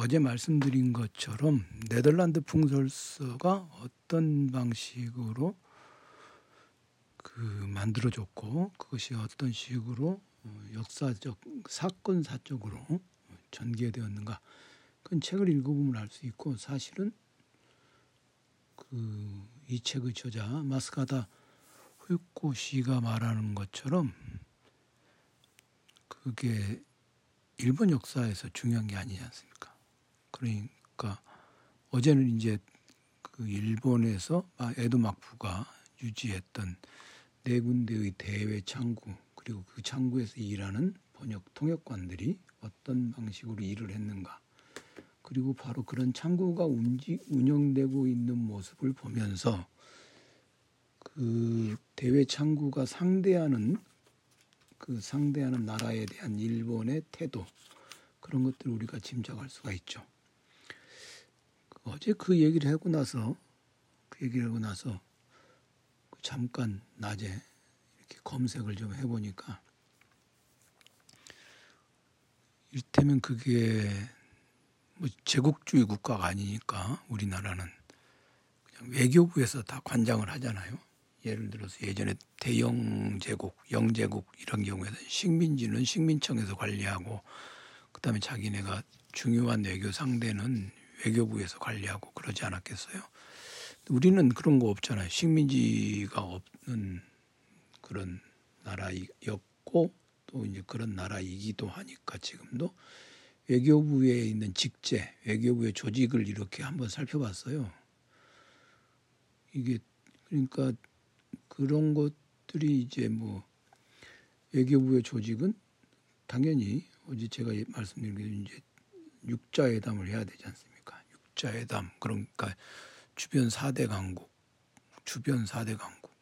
어제 말씀드린 것처럼 네덜란드 풍설서가 어떤 방식으로 그 만들어졌고 그것이 어떤 식으로 어, 역사적 사건사적으로 전개되었는가 그건 책을 읽어보면 알 수 있고 사실은 그 이 책의 저자 마스카다 후유코 씨가 말하는 것처럼 그게 일본 역사에서 중요한 게 아니지 않습니까? 그러니까 어제는 이제 그 일본에서 에도 막부가 유지했던 네 군데의 대외 창구 그리고 그 창구에서 일하는 번역 통역관들이 어떤 방식으로 일을 했는가 그리고 바로 그런 창구가 운지, 운영되고 있는 모습을 보면서 그 대외 창구가 상대하는 그 상대하는 나라에 대한 일본의 태도 그런 것들을 우리가 짐작할 수가 있죠. 어제 그 얘기를 하고 나서 그 얘기를 하고 나서 그 잠깐 낮에 이렇게 검색을 좀 해보니까 이를테면 그게 뭐 제국주의 국가가 아니니까 우리나라는 그냥 외교부에서 다 관장을 하잖아요. 예를 들어서 예전에 대영 제국, 영제국 이런 경우에는 식민지는 식민청에서 관리하고 그다음에 자기네가 중요한 외교 상대는 외교부에서 관리하고 그러지 않았겠어요. 우리는 그런 거 없잖아요. 식민지가 없는 그런 나라였고 또 이제 그런 나라이기도 하니까 지금도 외교부에 있는 직제, 외교부의 조직을 이렇게 한번 살펴봤어요. 이게 그러니까 그런 것들이 이제 뭐 외교부의 조직은 당연히 어제 제가 말씀드린 게 이제 육자회담을 해야 되지 않습니까? 육자회담 그러니까 주변 4대 강국, 주변 4대 강국,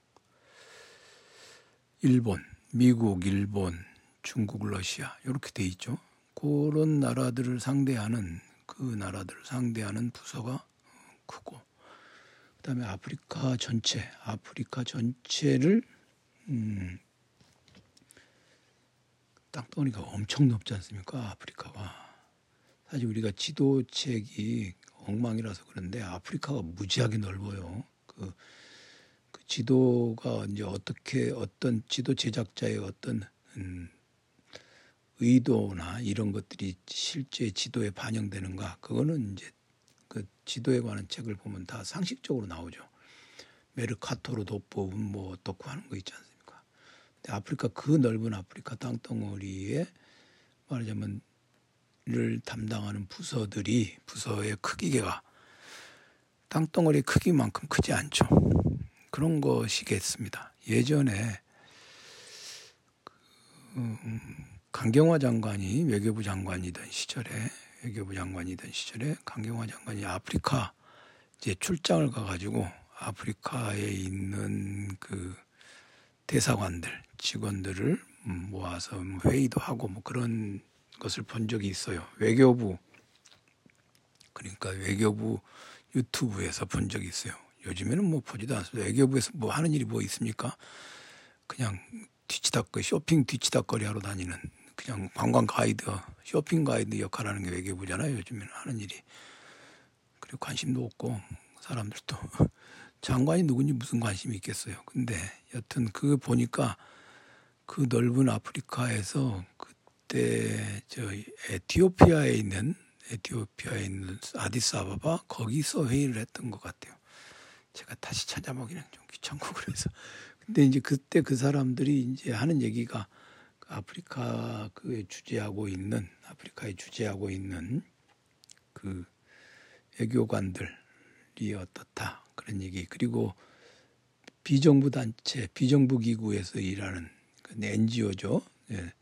일본, 미국, 일본, 중국, 러시아 이렇게 돼 있죠. 그런 나라들을 상대하는 그 나라들을 상대하는 부서가 크고 그다음에 아프리카 전체 아프리카 전체를 음, 땅덩어리가 엄청 높지 않습니까? 아프리카가 사실 우리가 지도책이 엉망이라서 그런데 아프리카가 무지하게 넓어요 그, 그 지도가 이제 어떻게 어떤 지도 제작자의 어떤 음, 의도나 이런 것들이 실제 지도에 반영되는가 그거는 이제 그 지도에 관한 책을 보면 다 상식적으로 나오죠. 메르카토르 도법 뭐 어떻고 하는 거 있지 않습니까? 근데 아프리카 그 넓은 아프리카 땅덩어리에 말하자면 를 담당하는 부서들이 부서의 크기가 땅덩어리 크기만큼 크지 않죠. 그런 것이겠습니다. 예전에 그, 음, 강경화 장관이 외교부 장관이던 시절에 외교부 장관이던 시절에 강경화 장관이 아프리카 이제 출장을 가가지고 아프리카에 있는 그 대사관들 직원들을 모아서 뭐 회의도 하고 뭐 그런 것을 본 적이 있어요. 외교부 그러니까 외교부 유튜브에서 본 적이 있어요. 요즘에는 뭐 보지도 않습니다. 외교부에서 뭐 하는 일이 뭐 있습니까? 그냥 뒤치다거 쇼핑 뒤치다거리 하러 다니는 그냥 관광 가이드, 쇼핑 가이드 역할하는 게 외교부잖아요. 요즘에는 하는 일이. 그리고 관심도 없고 사람들도 장관이 누군지 무슨 관심이 있겠어요. 근데 여튼 그 보니까 그 넓은 아프리카에서 그 때 저 에티오피아에 있는 에티오피아에 있는 아디스아바바 거기서 회의를 했던 것 같아요. 제가 다시 찾아보기는 좀 귀찮고 그래서 근데 이제 그때 그 사람들이 이제 하는 얘기가 아프리카 그 주재하고 있는 아프리카에 주재하고 있는 그 외교관들이 어떻다 그런 얘기 그리고 비정부 단체 비정부 기구에서 일하는 그 NGO죠 예.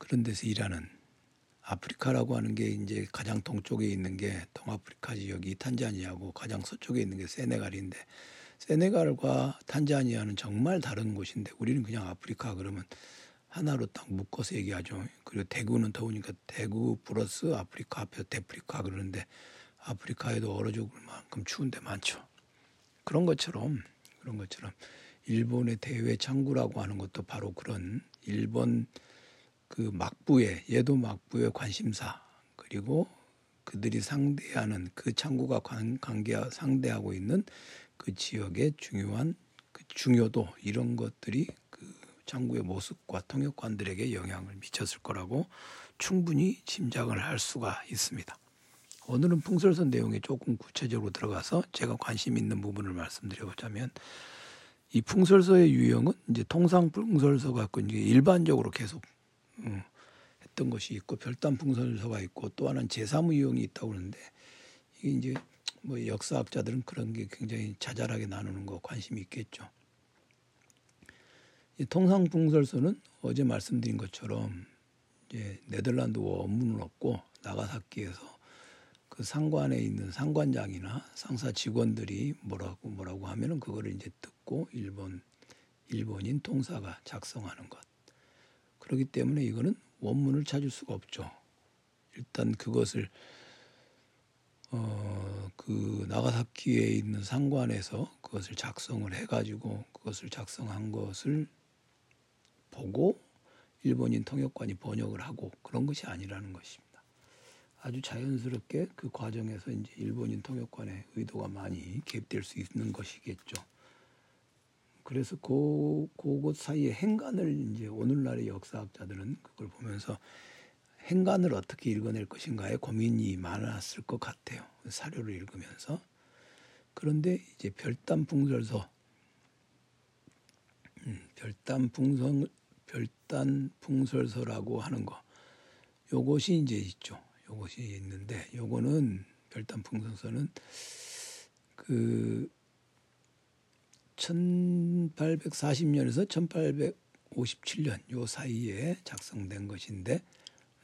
그런 데서 일하는 아프리카라고 하는 게 이제 가장 동쪽에 있는 게 동아프리카 지역이 탄자니아고 가장 서쪽에 있는 게 세네갈인데 세네갈과 탄자니아는 정말 다른 곳인데 우리는 그냥 아프리카 그러면 하나로 딱 묶어서 얘기하죠. 그리고 대구는 더우니까 대구 플러스 아프리카 앞에서 대프리카 그러는데 아프리카에도 얼어 죽을 만큼 추운 데 많죠. 그런 것처럼 그런 것처럼 일본의 대외 창구라고 하는 것도 바로 그런 일본 그 막부의 예도 막부의 관심사 그리고 그들이 상대하는 그 창구가 관계 상대하고 있는 그 지역의 중요한 그 중요도 이런 것들이 그 창구의 모습과 통역관들에게 영향을 미쳤을 거라고 충분히 짐작을 할 수가 있습니다. 오늘은 풍설선 내용에 조금 구체적으로 들어가서 제가 관심 있는 부분을 말씀드려보자면 이 풍설서의 유형은 이제 통상 풍설서 갖고 이제 일반적으로 계속 음, 했던 것이 있고 별단 풍설서가 있고 또 하나는 제3 유형이 있다고 그러는데 이게 이제 뭐 역사학자들은 그런 게 굉장히 자잘하게 나누는 거 관심이 있겠죠. 이 통상 풍설서는 어제 말씀드린 것처럼 이제 네덜란드 원문은 없고 나가사키에서 그 상관에 있는 상관장이나 상사 직원들이 뭐라고 뭐라고 하면은 그거를 이제 듣고 일본 일본인 통사가 작성하는 것. 그렇기 때문에 이거는 원문을 찾을 수가 없죠. 일단 그것을 어 그 나가사키에 있는 상관에서 그것을 작성을 해가지고 그것을 작성한 것을 보고 일본인 통역관이 번역을 하고 그런 것이 아니라는 것입니다. 아주 자연스럽게 그 과정에서 이제 일본인 통역관의 의도가 많이 개입될 수 있는 것이겠죠. 그래서 그, 그곳 사이에 행간을 이제 오늘날의 역사학자들은 그걸 보면서 행간을 어떻게 읽어낼 것인가에 고민이 많았을 것 같아요. 사료를 읽으면서. 그런데 이제 별단 풍설서, 음, 별단 풍선, 별단 풍설서라고 하는 거, 요것이 이제 있죠. 요것이 있는데 요거는 별단 풍선서는 그 1840년에서 1857년 요 사이에 작성된 것인데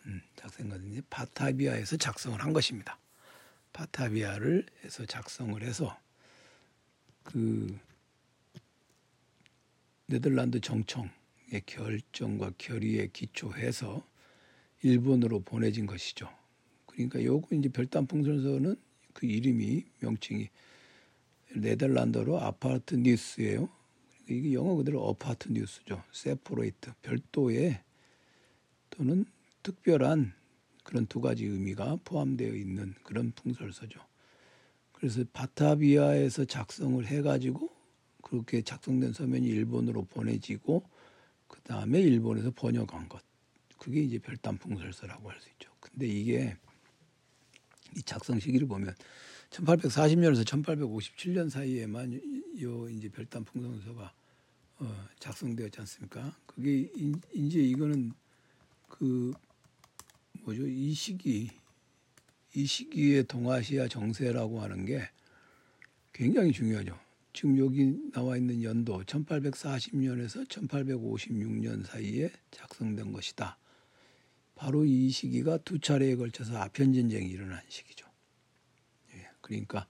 음, 작성된 바타비아에서 작성을 한 것입니다. 바타비아를 해서 작성을 해서 그 네덜란드 정청의 결정과 결의에 기초해서 일본으로 보내진 것이죠. 그러니까 요거 이제 별단풍선서는 그 이름이 명칭이 네덜란드로 아파트 뉴스예요. 이게 영어 그대로 어파트 뉴스죠. 세포레이트 별도의 또는 특별한 그런 두 가지 의미가 포함되어 있는 그런 풍설서죠. 그래서 바타비아에서 작성을 해가지고 그렇게 작성된 서면이 일본으로 보내지고 그 다음에 일본에서 번역한 것. 그게 이제 별단 풍설서라고 할 수 있죠. 근데 이게 이 작성 시기를 보면 1840년에서 1857년 사이에만 요 이제 별단 풍성서가 어, 작성되었지 않습니까? 그게 이제 이거는 그 뭐죠? 이 시기 이 시기의 동아시아 정세라고 하는 게 굉장히 중요하죠. 지금 여기 나와 있는 연도 1840년에서 1856년 사이에 작성된 것이다. 바로 이 시기가 두 차례에 걸쳐서 아편 전쟁이 일어난 시기죠. 예, 그러니까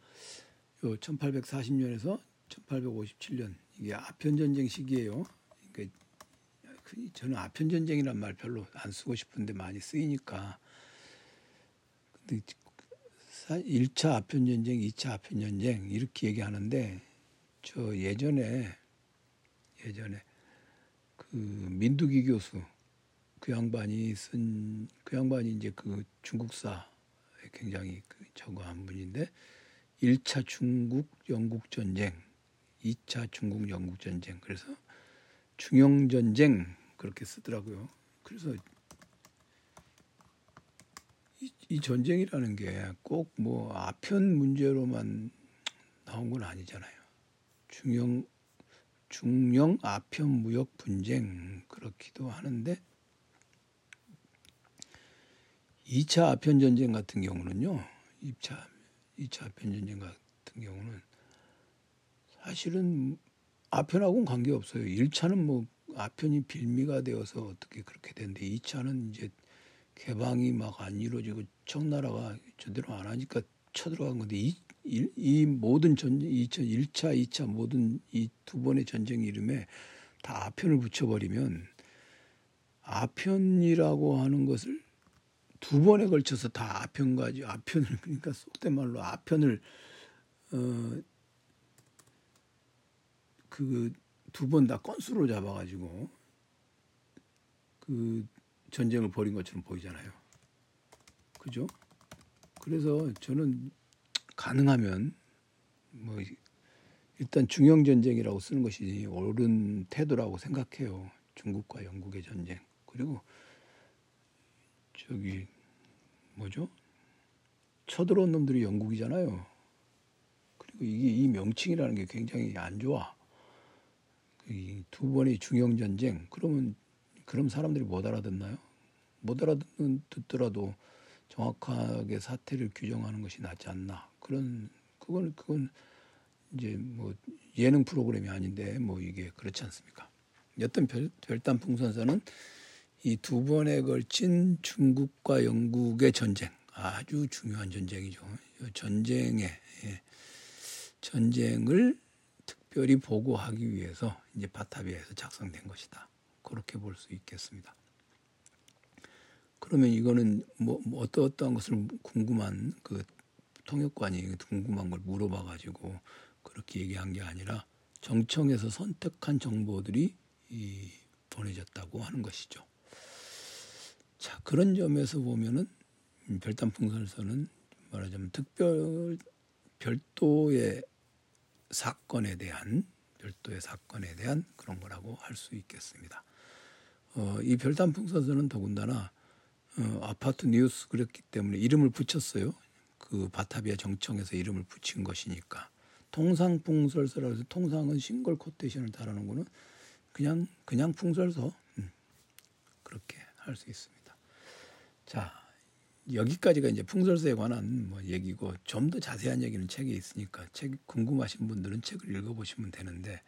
요 1840년에서 1857년 이게 아편 전쟁 시기예요. 그러니까 저는 아편 전쟁이란 말 별로 안 쓰고 싶은데 많이 쓰이니까. 근데 1차 아편 전쟁, 2차 아편 전쟁 이렇게 얘기하는데 저 예전에 예전에 그 민두기 교수 그 양반이 쓴 그 양반이 이제 그 중국사 굉장히 그 저거 한 분인데 1차 중국 영국 전쟁, 2차 중국 영국 전쟁. 그래서 중영 전쟁 그렇게 쓰더라고요. 그래서 이, 이 전쟁이라는 게 꼭 뭐 아편 문제로만 나온 건 아니잖아요. 중영 중영 아편 무역 분쟁 그렇기도 하는데 2차 아편 전쟁 같은 경우는요. 2차 2차 아편 전쟁 같은 경우는 사실은 아편하고는 관계 없어요. 1차는 뭐 아편이 빌미가 되어서 어떻게 그렇게 되는데 2차는 이제 개방이 막 안 이루어지고 청나라가 제대로 안 하니까 쳐들어간 건데 이, 이, 이 모든 전쟁 2차 1차 2차 모든 이 두 번의 전쟁 이름에 다 아편을 붙여버리면 아편이라고 하는 것을 두 번에 걸쳐서 다 아편까지 아편을 그러니까 속된 말로 아편을 어 그 두 번 다 건수로 잡아가지고 그 전쟁을 벌인 것처럼 보이잖아요. 그죠? 그래서 저는 가능하면 뭐 일단 중형 전쟁이라고 쓰는 것이 옳은 태도라고 생각해요. 중국과 영국의 전쟁. 그리고 저기 뭐죠? 쳐들어온 놈들이 영국이잖아요. 그리고 이게 이 명칭이라는 게 굉장히 안 좋아. 이 두 번의 중형 전쟁. 그러면 그럼 사람들이 못 알아듣나요? 못 알아듣더라도 정확하게 사태를 규정하는 것이 낫지 않나. 그런 그건 그건 이제 뭐 예능 프로그램이 아닌데 뭐 이게 그렇지 않습니까? 여튼 별, 별단 풍선사는 이 두 번에 걸친 중국과 영국의 전쟁 아주 중요한 전쟁이죠. 전쟁에 예, 전쟁을 특별히 보고하기 위해서 이제 바타비아에서 작성된 것이다. 그렇게 볼 수 있겠습니다. 그러면 이거는 뭐, 뭐 어떠 어떠한 것을 궁금한 그 통역관이 궁금한 걸 물어봐 가지고 그렇게 얘기한 게 아니라 정청에서 선택한 정보들이 이 보내졌다고 하는 것이죠. 자 그런 점에서 보면은 별단풍선서는 말하자면 특별 별도의 사건에 대한 별도의 사건에 대한 그런 거라고 할 수 있겠습니다. 어, 이 별단 풍선서는 더군다나 어, 아파트 뉴스 그랬기 때문에 이름을 붙였어요. 그 바타비아 정청에서 이름을 붙인 것이니까 통상 풍설서라고 해서 통상은 싱글 코테이션을 달아놓은 거는 그냥 그냥 풍설서 음, 그렇게 할 수 있습니다. 자 여기까지가 이제 풍설서에 관한 뭐 얘기고 좀 더 자세한 얘기는 책에 있으니까 책 궁금하신 분들은 책을 읽어보시면 되는데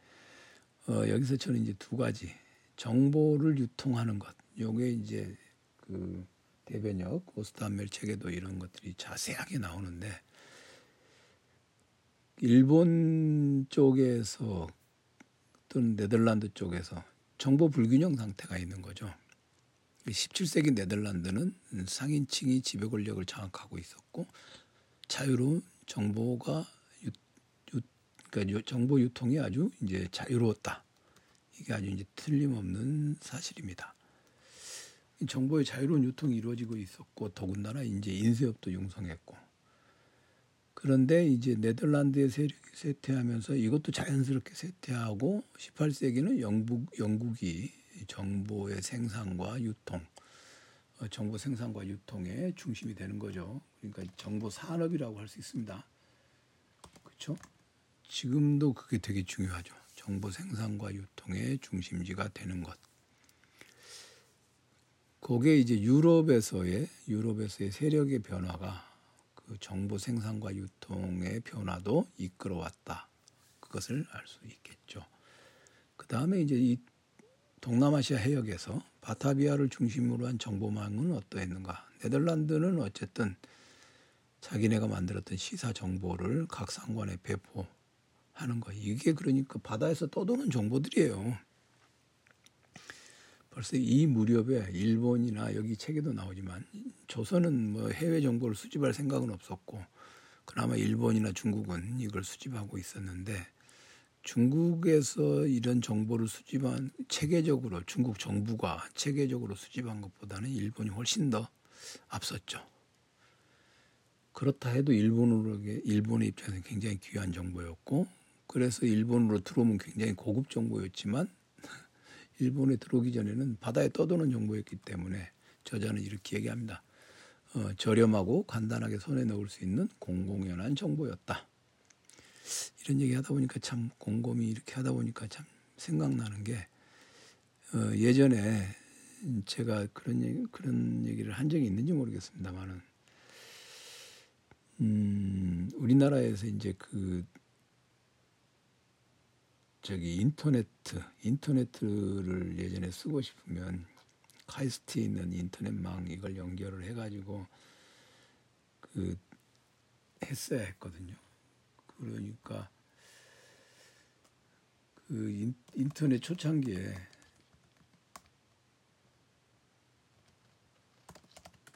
어, 여기서 저는 이제 두 가지 정보를 유통하는 것 요게 이제 그 대변역 오스탄멜 책에도 이런 것들이 자세하게 나오는데 일본 쪽에서 또는 네덜란드 쪽에서 정보 불균형 상태가 있는 거죠. 17세기 네덜란드는 상인층이 지배 권력을 장악하고 있었고 자유로운 정보가 유, 유, 그러니까 정보 유통이 아주 이제 자유로웠다. 이게 아주 이제 틀림없는 사실입니다. 정보의 자유로운 유통이 이루어지고 있었고 더군다나 이제 인쇄업도 융성했고 그런데 이제 네덜란드의 세력이 쇠퇴하면서 이것도 자연스럽게 쇠퇴하고 18세기는 영국 영국이 정보의 생산과 유통 어, 정보 생산과 유통의 중심이 되는 거죠. 그러니까 정보 산업이라고 할 수 있습니다. 그렇죠? 지금도 그게 되게 중요하죠. 정보 생산과 유통의 중심지가 되는 것. 그게 이제 유럽에서의 유럽에서의 세력의 변화가 그 정보 생산과 유통의 변화도 이끌어왔다. 그것을 알 수 있겠죠. 그 다음에 이제 이 동남아시아 해역에서 바타비아를 중심으로 한 정보망은 어떠했는가? 네덜란드는 어쨌든 자기네가 만들었던 시사 정보를 각 상관에 배포하는 거. 이게 그러니까 바다에서 떠도는 정보들이에요. 벌써 이 무렵에 일본이나 여기 책에도 나오지만 조선은 뭐 해외 정보를 수집할 생각은 없었고 그나마 일본이나 중국은 이걸 수집하고 있었는데 중국에서 이런 정보를 수집한 체계적으로 중국 정부가 체계적으로 수집한 것보다는 일본이 훨씬 더 앞섰죠. 그렇다 해도 일본으로 일본의 입장에서 굉장히 귀한 정보였고 그래서 일본으로 들어오면 굉장히 고급 정보였지만 일본에 들어오기 전에는 바다에 떠도는 정보였기 때문에 저자는 이렇게 얘기합니다. 어, 저렴하고 간단하게 손에 넣을 수 있는 공공연한 정보였다. 이런 얘기 하다 보니까 참 곰곰이 이렇게 하다 보니까 참 생각나는 게 어, 예전에 제가 그런 얘기, 그런 얘기를 한 적이 있는지 모르겠습니다만은 음, 우리나라에서 이제 그 저기 인터넷 인터넷을 예전에 쓰고 싶으면 카이스트에 있는 인터넷망 이걸 연결을 해가지고 그 했어야 했거든요. 그러니까 그 인, 인터넷 초창기에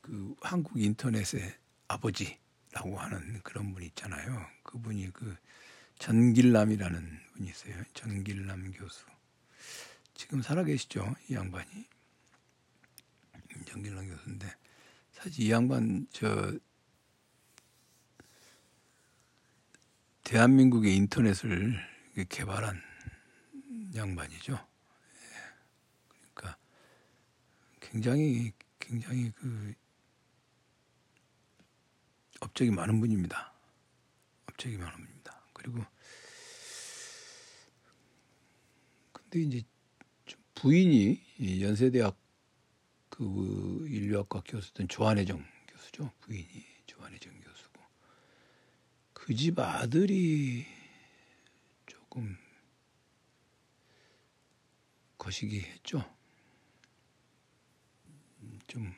그 한국 인터넷의 아버지라고 하는 그런 분 있잖아요. 그분이 그 전길남이라는 분이 있어요. 전길남 교수. 지금 살아계시죠? 이 양반이. 전길남 교수인데 사실 이 양반 저 대한민국의 인터넷을 개발한 양반이죠. 예. 그러니까 굉장히 굉장히 그 업적이 많은 분입니다. 업적이 많은 분입니다. 그리고 근데 이제 부인이 연세대학 그 인류학과 교수던 조한혜정 교수죠. 부인이 조한혜정 그 집 아들이 조금 거시기 했죠. 음, 좀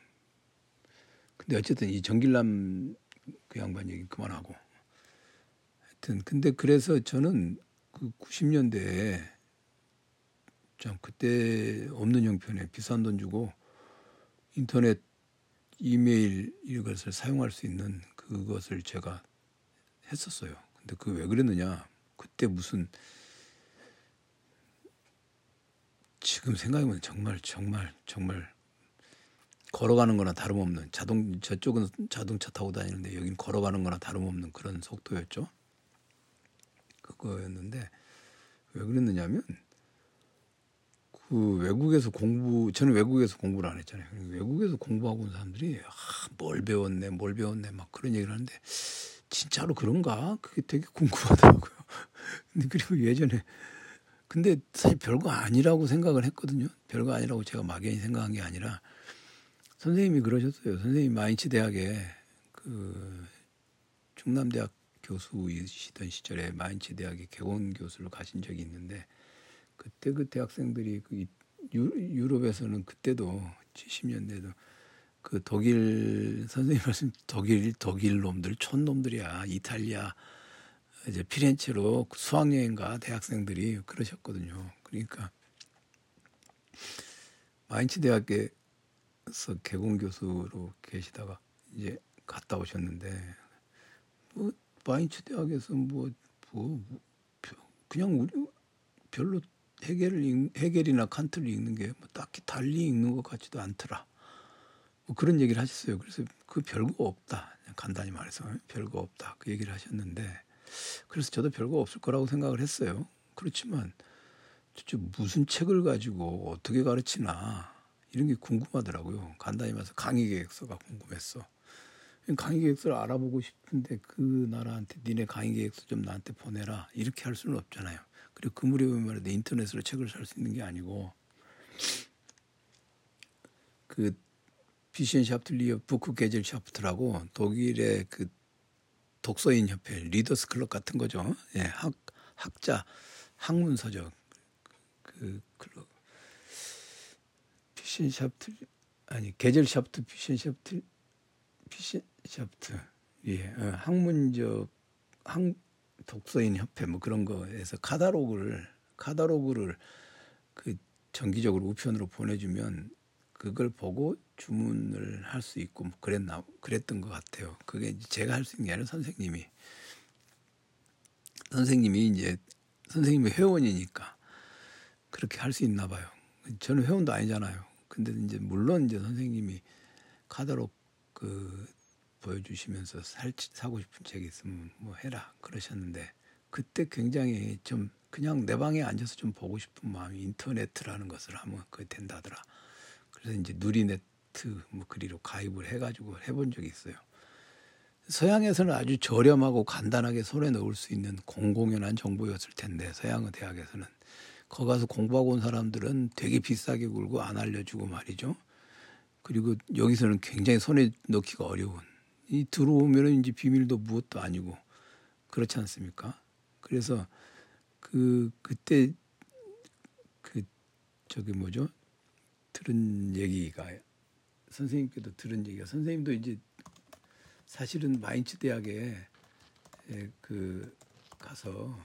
근데 어쨌든 이 정길남 그 양반 얘기 그만하고 하여튼 근데 그래서 저는 그 90년대에 참 그때 없는 형편에 비싼 돈 주고 인터넷 이메일 이것을 사용할 수 있는 그것을 제가 했었어요. 근데 그왜 그랬느냐? 그때 무슨 지금 생각해보면 정말 정말 정말 걸어가는 거나 다름없는 자동 저쪽은 자동차 타고 다니는데 여기는 걸어가는 거나 다름없는 그런 속도였죠. 그거였는데 왜 그랬느냐면 그 외국에서 공부 저는 외국에서 공부를 안 했잖아요. 외국에서 공부하고 온 사람들이 아, 뭘 배웠네, 뭘 배웠네 막 그런 얘기를 하는데 진짜로 그런가? 그게 되게 궁금하더라고요. 근데 그리고 예전에 근데 사실 별거 아니라고 생각을 했거든요. 별거 아니라고 제가 막연히 생각한 게 아니라 선생님이 그러셨어요. 선생님 마인츠 대학에 그 중남대학 교수이시던 시절에 마인츠 대학에 개원 교수를 가신 적이 있는데 그때 그 대학생들이 그 유럽에서는 그때도 70년대도 그 독일 선생님 말씀 독일 독일 놈들 촌놈들이야 이탈리아 이제 피렌체로 수학여행 가 대학생들이 그러셨거든요. 그러니까 마인츠 대학에서 개공 교수로 계시다가 이제 갔다 오셨는데 뭐 마인츠 대학에서 뭐, 뭐, 뭐 그냥 우리 별로 해겔을 읽, 해겔이나 칸트를 읽는 게 뭐 딱히 달리 읽는 것 같지도 않더라. 뭐 그런 얘기를 하셨어요. 그래서 그 별거 없다. 간단히 말해서 별거 없다. 그 얘기를 하셨는데 그래서 저도 별거 없을 거라고 생각을 했어요. 그렇지만 도대체 무슨 책을 가지고 어떻게 가르치나 이런 게 궁금하더라고요. 간단히 말해서 강의 계획서가 궁금했어. 강의 계획서를 알아보고 싶은데 그 나라한테 니네 강의 계획서 좀 나한테 보내라 이렇게 할 수는 없잖아요. 그리고 그 무렵에 말이야 인터넷으로 책을 살 수 있는 게 아니고 그 Wissenschaftliche Buchgesellschaft라고 독일의 그 독서인 협회 readers club 같은 거죠. 예, 학 학자 학문 서적 그 클럽 비시엔 샤프트 아니 게젤 샤프트 비시엔 샤프트 비시엔 샤프트 예, 어, 학문적 학 독서인 협회 뭐 그런 거에서 카다로그를 카다로그를 그 정기적으로 우편으로 보내주면 그걸 보고 주문을 할 수 있고 뭐 그랬나 그랬던 것 같아요. 그게 제가 할 수 있는 게 아니라 선생님이 선생님이 이제 선생님의 회원이니까 그렇게 할 수 있나 봐요. 저는 회원도 아니잖아요. 근데 이제 물론 이제 선생님이 카다로그 그 보여주시면서 살, 사고 싶은 책이 있으면 뭐 해라 그러셨는데 그때 굉장히 좀 그냥 내 방에 앉아서 좀 보고 싶은 마음이 인터넷이라는 것을 하면 그게 된다더라. 그래서 이제 누리네트 뭐 그리로 가입을 해가지고 해본 적이 있어요. 서양에서는 아주 저렴하고 간단하게 손에 넣을 수 있는 공공연한 정보였을 텐데 서양의 대학에서는 거기 가서 공부하고 온 사람들은 되게 비싸게 굴고 안 알려주고 말이죠. 그리고 여기서는 굉장히 손에 넣기가 어려운 이 들어오면은 이제 비밀도 무엇도 아니고 그렇지 않습니까? 그래서 그 그때 그 저기 뭐죠? 들은 얘기가 선생님께도 들은 얘기가 선생님도 이제 사실은 마인츠 대학에 그 가서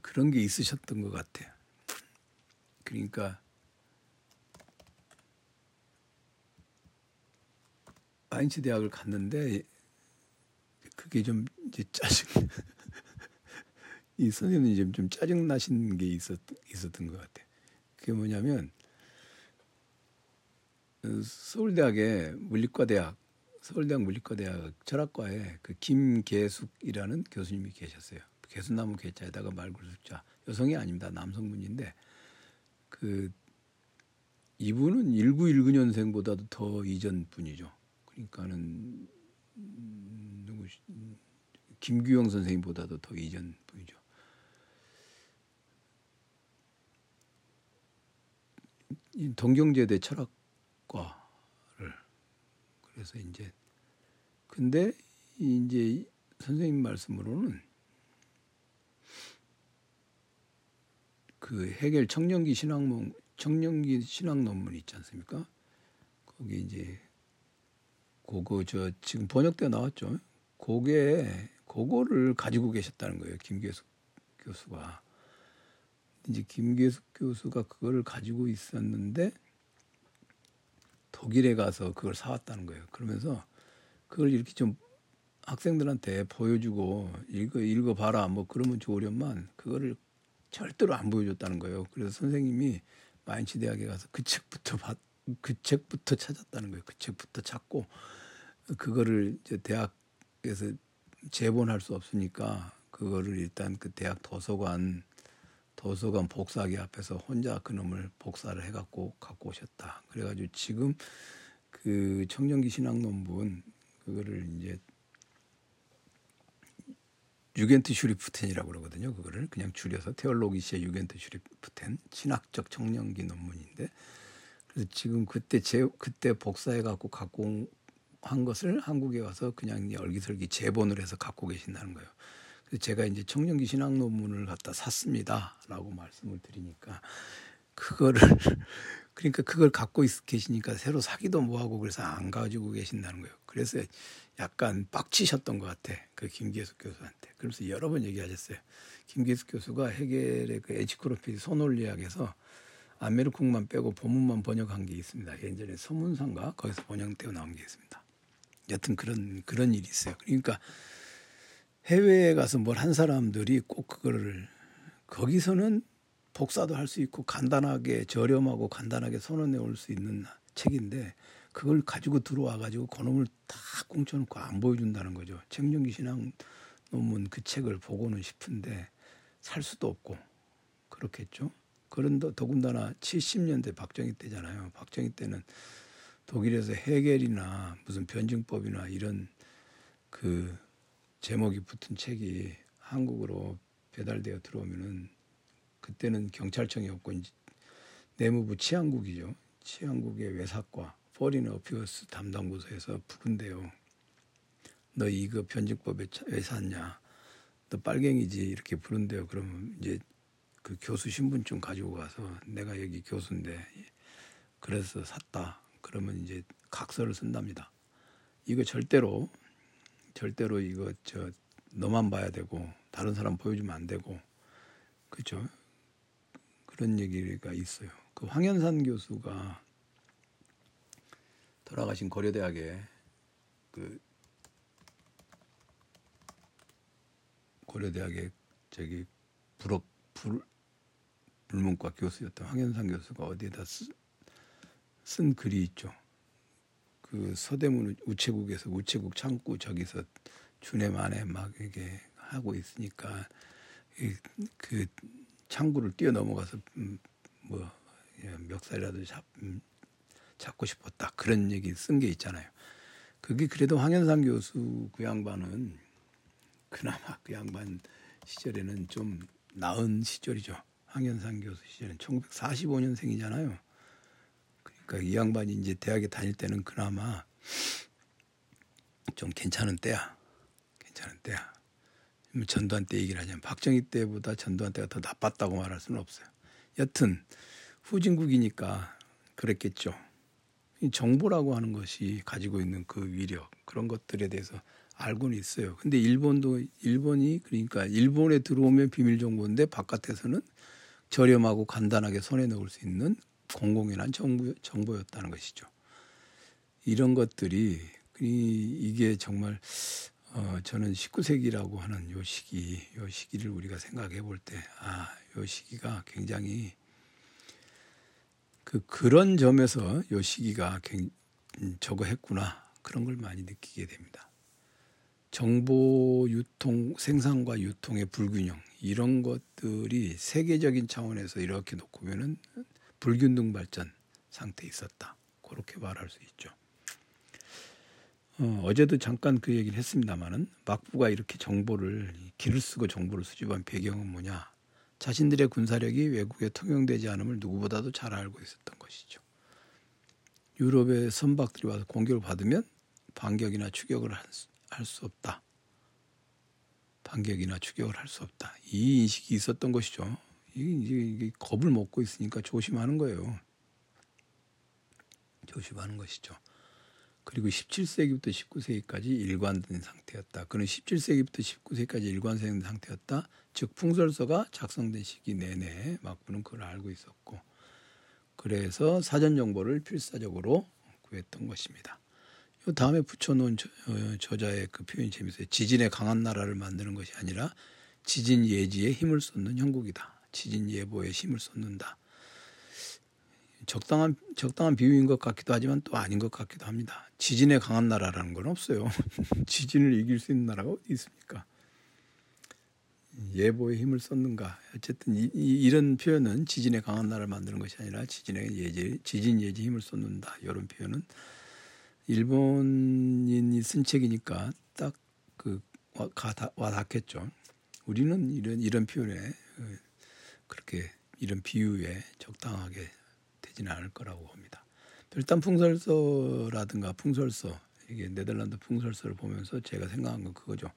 그런 게 있으셨던 것 같아요. 그러니까 마인츠 대학을 갔는데 그게 좀 이제 짜증 이 선생님이 좀, 좀 짜증 나신 게 있었 있었던 것 같아요. 그게 뭐냐면 서울대학에 물리과 대학 서울대학 물리과대학 철학과에 그 김계숙이라는 교수님이 계셨어요. 개수나무 개자에다가 말굴숙자 여성이 아닙니다. 남성분인데 그 이분은 1919년생보다도 더 이전 분이죠. 그러니까는 누구 김규영 선생님보다도 더 이전 분이죠. 동경제대 철학과를 그래서 이제 근데 이제 선생님 말씀으로는 그 해겔 청년기 신학문 청년기 신학 논문 있지 않습니까? 거기 이제 그거 저 지금 번역돼 나왔죠. 그게 그거를 가지고 계셨다는 거예요. 김계숙 교수가. 이제 김계숙 교수가 그거를 가지고 있었는데 독일에 가서 그걸 사왔다는 거예요. 그러면서 그걸 이렇게 좀 학생들한테 보여주고 읽어 읽어봐라 뭐 그러면 좋으련만 그거를 절대로 안 보여줬다는 거예요. 그래서 선생님이 마인츠 대학에 가서 그 책부터 봤, 그 책부터 찾았다는 거예요. 그 책부터 찾고 그거를 이제 대학에서 재본할 수 없으니까 그거를 일단 그 대학 도서관 도서관 복사기 앞에서 혼자 그놈을 복사를 해갖고 갖고 오셨다. 그래가지고 지금 그 청년기 신학 논문 그거를 이제 유겐트 슈리프텐이라고 그러거든요. 그거를 그냥 줄여서 테올로기시의 유겐트 슈리프텐 신학적 청년기 논문인데 그래서 지금 그때 제 그때 복사해 갖고 갖고 한 것을 한국에 와서 그냥 얼기설기 재본을 해서 갖고 계신다는 거예요. 제가 이제 청년기 신학 논문을 갖다 샀습니다라고 말씀을 드리니까 그거를 그러니까 그걸 갖고 있, 계시니까 새로 사기도 뭐하고 그래서 안 가지고 계신다는 거예요. 그래서 약간 빡치셨던 것 같아. 그 김계숙 교수한테. 그래서 여러 번 얘기하셨어요. 김계숙 교수가 해겔의 그 에치크로피 소논리학에서 아메르콩만 빼고 본문만 번역한 게 있습니다. 예전에 서문상가 거기서 번역되어 나온 게 있습니다. 여튼 그런 그런 일이 있어요. 그러니까 해외에 가서 뭘 한 사람들이 꼭 그거를 거기서는 복사도 할 수 있고 간단하게 저렴하고 간단하게 선언해 올 수 있는 책인데 그걸 가지고 들어와 가지고 그놈을 다 꽁쳐놓고 안 보여준다는 거죠. 청년기 신앙 논문 그 책을 보고는 싶은데 살 수도 없고 그렇겠죠. 그런데 더군다나 70년대 박정희 때잖아요. 박정희 때는 독일에서 헤겔이나 무슨 변증법이나 이런 그 제목이 붙은 책이 한국으로 배달되어 들어오면은 그때는 경찰청이 없고 내무부 치안국이죠. 치안국의 외사과 foreign affairs 담당 부서에서 부른대요. 너 이거 변증법에 왜 샀냐? 너 빨갱이지 이렇게 부른대요. 그러면 이제 그 교수 신분증 가지고 가서 내가 여기 교수인데 그래서 샀다. 그러면 이제 각서를 쓴답니다. 이거 절대로 절대로 이거 저 너만 봐야 되고 다른 사람 보여주면 안 되고 그렇죠. 그런 얘기가 있어요. 그 황현산 교수가 돌아가신 고려대학에 그 고려대학의 저기 불업 불 불문과 교수였던 황현상 교수가 어디에다 쓰, 쓴 글이 있죠. 그 서대문 우체국에서 우체국 창구 저기서 주내 안에 막 이게 하고 있으니까 그 창구를 뛰어 넘어가서 음, 뭐 예, 멱살이라도 잡, 음, 잡고 싶었다 그런 얘기 쓴 게 있잖아요. 그게 그래도 황현상 교수 그 양반은 그나마 그 양반 시절에는 좀 나은 시절이죠. 황현상 교수 시절은 1945년생이잖아요. 그러니까 이 양반이 이제 대학에 다닐 때는 그나마 좀 괜찮은 때야. 괜찮은 때야. 뭐 전두환 때 얘기를 하자면 박정희 때보다 전두환 때가 더 나빴다고 말할 수는 없어요. 여튼 후진국이니까 그랬겠죠. 정보라고 하는 것이 가지고 있는 그 위력 그런 것들에 대해서 알고는 있어요. 근데 일본도 일본이 그러니까 일본에 들어오면 비밀 정보인데 바깥에서는 저렴하고 간단하게 손에 넣을 수 있는 공공연한 정보, 정보였다는 것이죠. 이런 것들이 이 게 정말 어, 저는 19세기라고 하는 요 시기, 요 시기를 우리가 생각해 볼 때, 아, 요 시기가 굉장히 그 그런 점에서 요 시기가 저거 했구나 그런 걸 많이 느끼게 됩니다. 정보 유통 생산과 유통의 불균형 이런 것들이 세계적인 차원에서 이렇게 놓고 보면은 불균등 발전 상태에 있었다. 그렇게 말할 수 있죠. 어, 어제도 잠깐 그 얘기를 했습니다마는 막부가 이렇게 정보를 길을 쓰고 정보를 수집한 배경은 뭐냐? 자신들의 군사력이 외국에 통용되지 않음을 누구보다도 잘 알고 있었던 것이죠. 유럽의 선박들이 와서 공격을 받으면 반격이나 추격을 할수 없다. 반격이나 추격을 할 수 없다. 이 인식이 있었던 것이죠. 이게, 이게 겁을 먹고 있으니까 조심하는 거예요. 조심하는 것이죠. 그리고 17세기부터 19세기까지 일관된 상태였다. 그는 17세기부터 19세기까지 일관된 상태였다. 즉 풍설서가 작성된 시기 내내 막부는 그걸 알고 있었고 그래서 사전 정보를 필사적으로 구했던 것입니다. 요 다음에 붙여놓은 저, 어, 저자의 그 표현이 재밌어요. 지진에 강한 나라를 만드는 것이 아니라 지진 예지에 힘을 쏟는 형국이다. 지진 예보에 힘을 쏟는다. 적당한 적당한 비유인 것 같기도 하지만 또 아닌 것 같기도 합니다. 지진에 강한 나라라는 건 없어요. 지진을 이길 수 있는 나라가 어디 있습니까? 예보에 힘을 쏟는가. 어쨌든 이, 이, 런 표현은 지진에 강한 나라를 만드는 것이 아니라 지진에 예지, 지진 예지 힘을 쏟는다. 이런 표현은 일본인이 쓴 책이니까 딱그 와 닿겠죠. 우리는 이런 이런 표현에 어, 그렇게 이런 비유에 적당하게 되지는 않을 거라고 봅니다. 일단 풍설서라든가 풍설서 이게 네덜란드 풍설서를 보면서 제가 생각한 건 그거죠.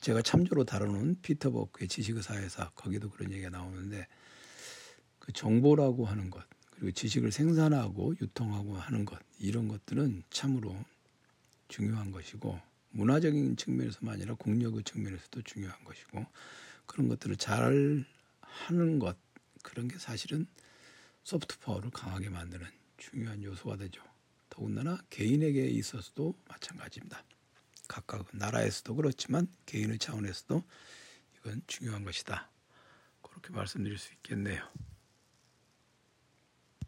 제가 참조로 다뤄놓은 피터 버크의 지식의 사회사 거기도 그런 얘기가 나오는데 그 정보라고 하는 것 그리고 지식을 생산하고 유통하고 하는 것 이런 것들은 참으로 중요한 것이고 문화적인 측면에서만 아니라 국력의 측면에서도 중요한 것이고 그런 것들을 잘 하는 것 그런 게 사실은 소프트 파워를 강하게 만드는 중요한 요소가 되죠. 더군다나 개인에게 있어서도 마찬가지입니다. 각각 나라에서도 그렇지만 개인의 차원에서도 이건 중요한 것이다. 그렇게 말씀드릴 수 있겠네요.